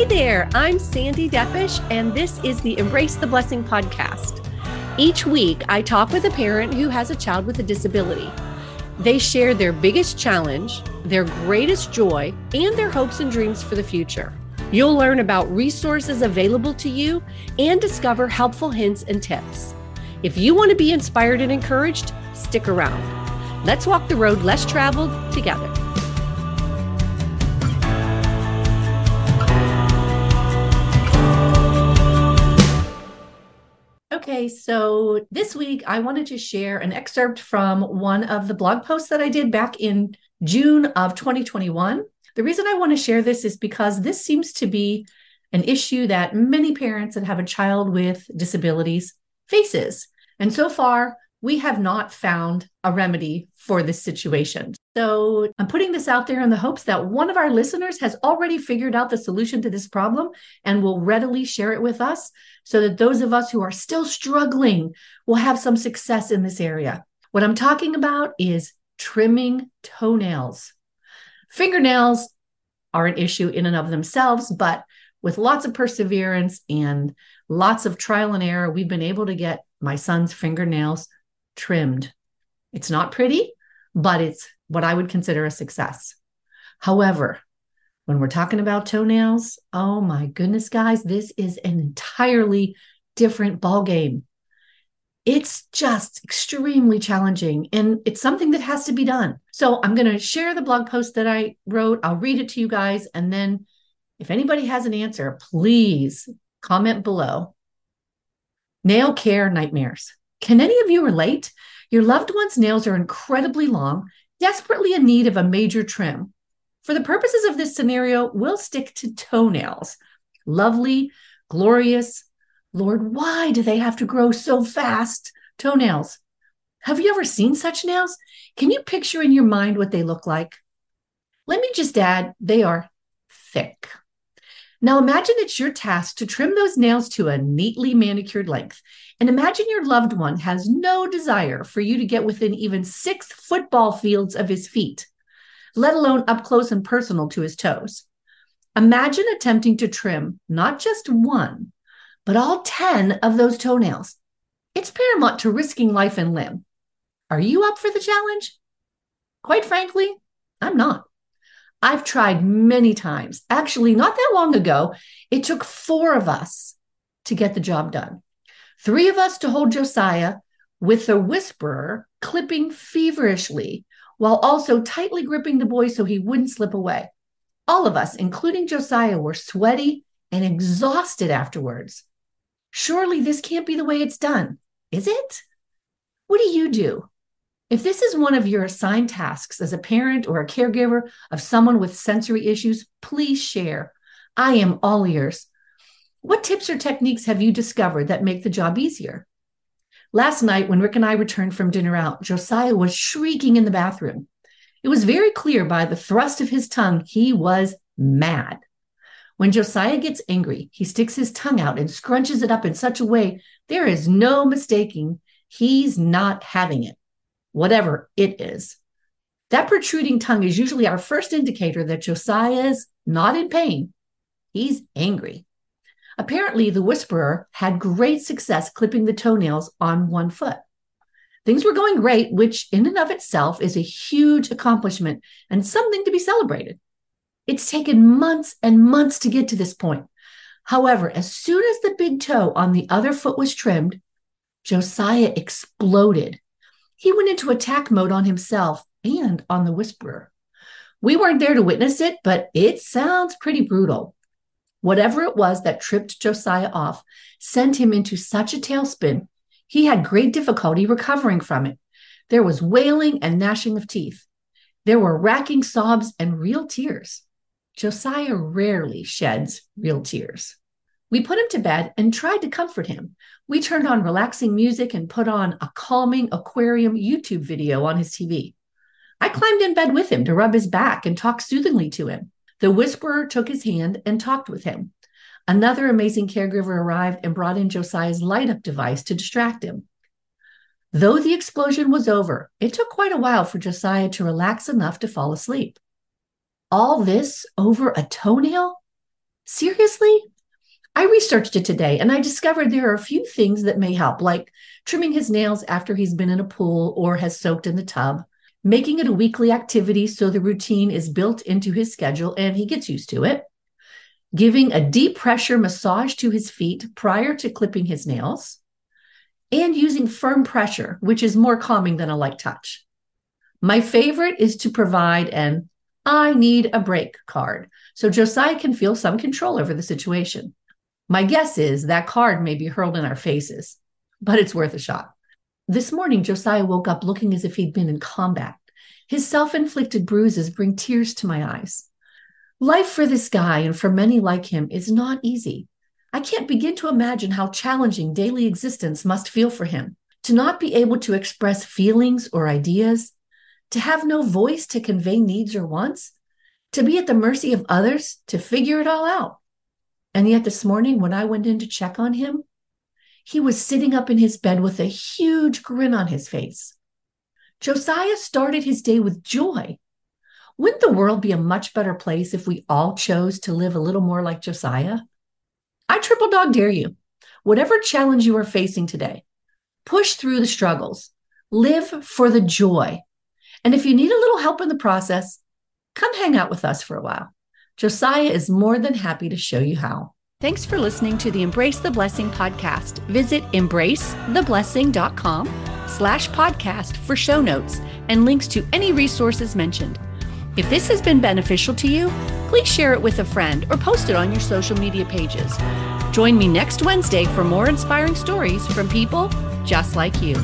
Hey there, I'm Sandy Deppisch, and this is the Embrace the Blessing podcast. Each week, I talk with a parent who has a child with a disability. They share their biggest challenge, their greatest joy, and their hopes and dreams for the future. You'll learn about resources available to you and discover helpful hints and tips. If you want to be inspired and encouraged, stick around. Let's walk the road less traveled together. Okay, so this week I wanted to share an excerpt from one of the blog posts that I did back in June of 2021. The reason I want to share this is because this seems to be an issue that many parents that have a child with disabilities faces. And so far, we have not found a remedy for this situation. So I'm putting this out there in the hopes that one of our listeners has already figured out the solution to this problem and will readily share it with us so that those of us who are still struggling will have some success in this area. What I'm talking about is trimming toenails. Fingernails are an issue in and of themselves, but with lots of perseverance and lots of trial and error, we've been able to get my son's fingernails trimmed. It's not pretty, but it's what I would consider a success. However, when we're talking about toenails, oh my goodness, guys, this is an entirely different ballgame. It's just extremely challenging and it's something that has to be done. So I'm going to share the blog post that I wrote. I'll read it to you guys. And then if anybody has an answer, please comment below. Nail care nightmares. Can any of you relate? Your loved one's nails are incredibly long, desperately in need of a major trim. For the purposes of this scenario, we'll stick to toenails. Lovely, glorious. Lord, why do they have to grow so fast? Toenails. Have you ever seen such nails? Can you picture in your mind what they look like? Let me just add, they are thick. Now imagine it's your task to trim those nails to a neatly manicured length. And imagine your loved one has no desire for you to get within even six football fields of his feet, let alone up close and personal to his toes. Imagine attempting to trim not just one, but all 10 of those toenails. It's paramount to risking life and limb. Are you up for the challenge? Quite frankly, I'm not. I've tried many times. Actually, not that long ago, it took four of us to get the job done. Three of us to hold Josiah with the whisperer clipping feverishly while also tightly gripping the boy so he wouldn't slip away. All of us, including Josiah, were sweaty and exhausted afterwards. Surely this can't be the way it's done, is it? What do you do? If this is one of your assigned tasks as a parent or a caregiver of someone with sensory issues, please share. I am all ears. What tips or techniques have you discovered that make the job easier? Last night, when Rick and I returned from dinner out, Josiah was shrieking in the bathroom. It was very clear by the thrust of his tongue he was mad. When Josiah gets angry, he sticks his tongue out and scrunches it up in such a way there is no mistaking he's not having it whatever it is. That protruding tongue is usually our first indicator that Josiah is not in pain. He's angry. Apparently, the whisperer had great success clipping the toenails on one foot. Things were going great, which in and of itself is a huge accomplishment and something to be celebrated. It's taken months and months to get to this point. However, as soon as the big toe on the other foot was trimmed, Josiah exploded he went into attack mode on himself and on the whisperer. We weren't there to witness it, but it sounds pretty brutal. Whatever it was that tripped Josiah off sent him into such a tailspin, he had great difficulty recovering from it. There was wailing and gnashing of teeth. There were racking sobs and real tears. Josiah rarely sheds real tears. We put him to bed and tried to comfort him. We turned on relaxing music and put on a calming aquarium YouTube video on his TV. I climbed in bed with him to rub his back and talk soothingly to him. The whisperer took his hand and talked with him. Another amazing caregiver arrived and brought in Josiah's light up device to distract him. Though the explosion was over, it took quite a while for Josiah to relax enough to fall asleep. All this over a toenail? Seriously? I researched it today and I discovered there are a few things that may help, like trimming his nails after he's been in a pool or has soaked in the tub, making it a weekly activity so the routine is built into his schedule and he gets used to it, giving a deep pressure massage to his feet prior to clipping his nails, and using firm pressure, which is more calming than a light touch. My favorite is to provide an I need a break card so Josiah can feel some control over the situation. My guess is that card may be hurled in our faces, but it's worth a shot. This morning, Josiah woke up looking as if he'd been in combat. His self inflicted bruises bring tears to my eyes. Life for this guy and for many like him is not easy. I can't begin to imagine how challenging daily existence must feel for him. To not be able to express feelings or ideas, to have no voice to convey needs or wants, to be at the mercy of others to figure it all out. And yet, this morning, when I went in to check on him, he was sitting up in his bed with a huge grin on his face. Josiah started his day with joy. Wouldn't the world be a much better place if we all chose to live a little more like Josiah? I triple dog dare you. Whatever challenge you are facing today, push through the struggles, live for the joy, and if you need a little help in the process, come hang out with us for a while. Josiah is more than happy to show you how. Thanks for listening to the Embrace the Blessing podcast. Visit embracetheblessing.com slash podcast for show notes and links to any resources mentioned. If this has been beneficial to you, please share it with a friend or post it on your social media pages. Join me next Wednesday for more inspiring stories from people just like you.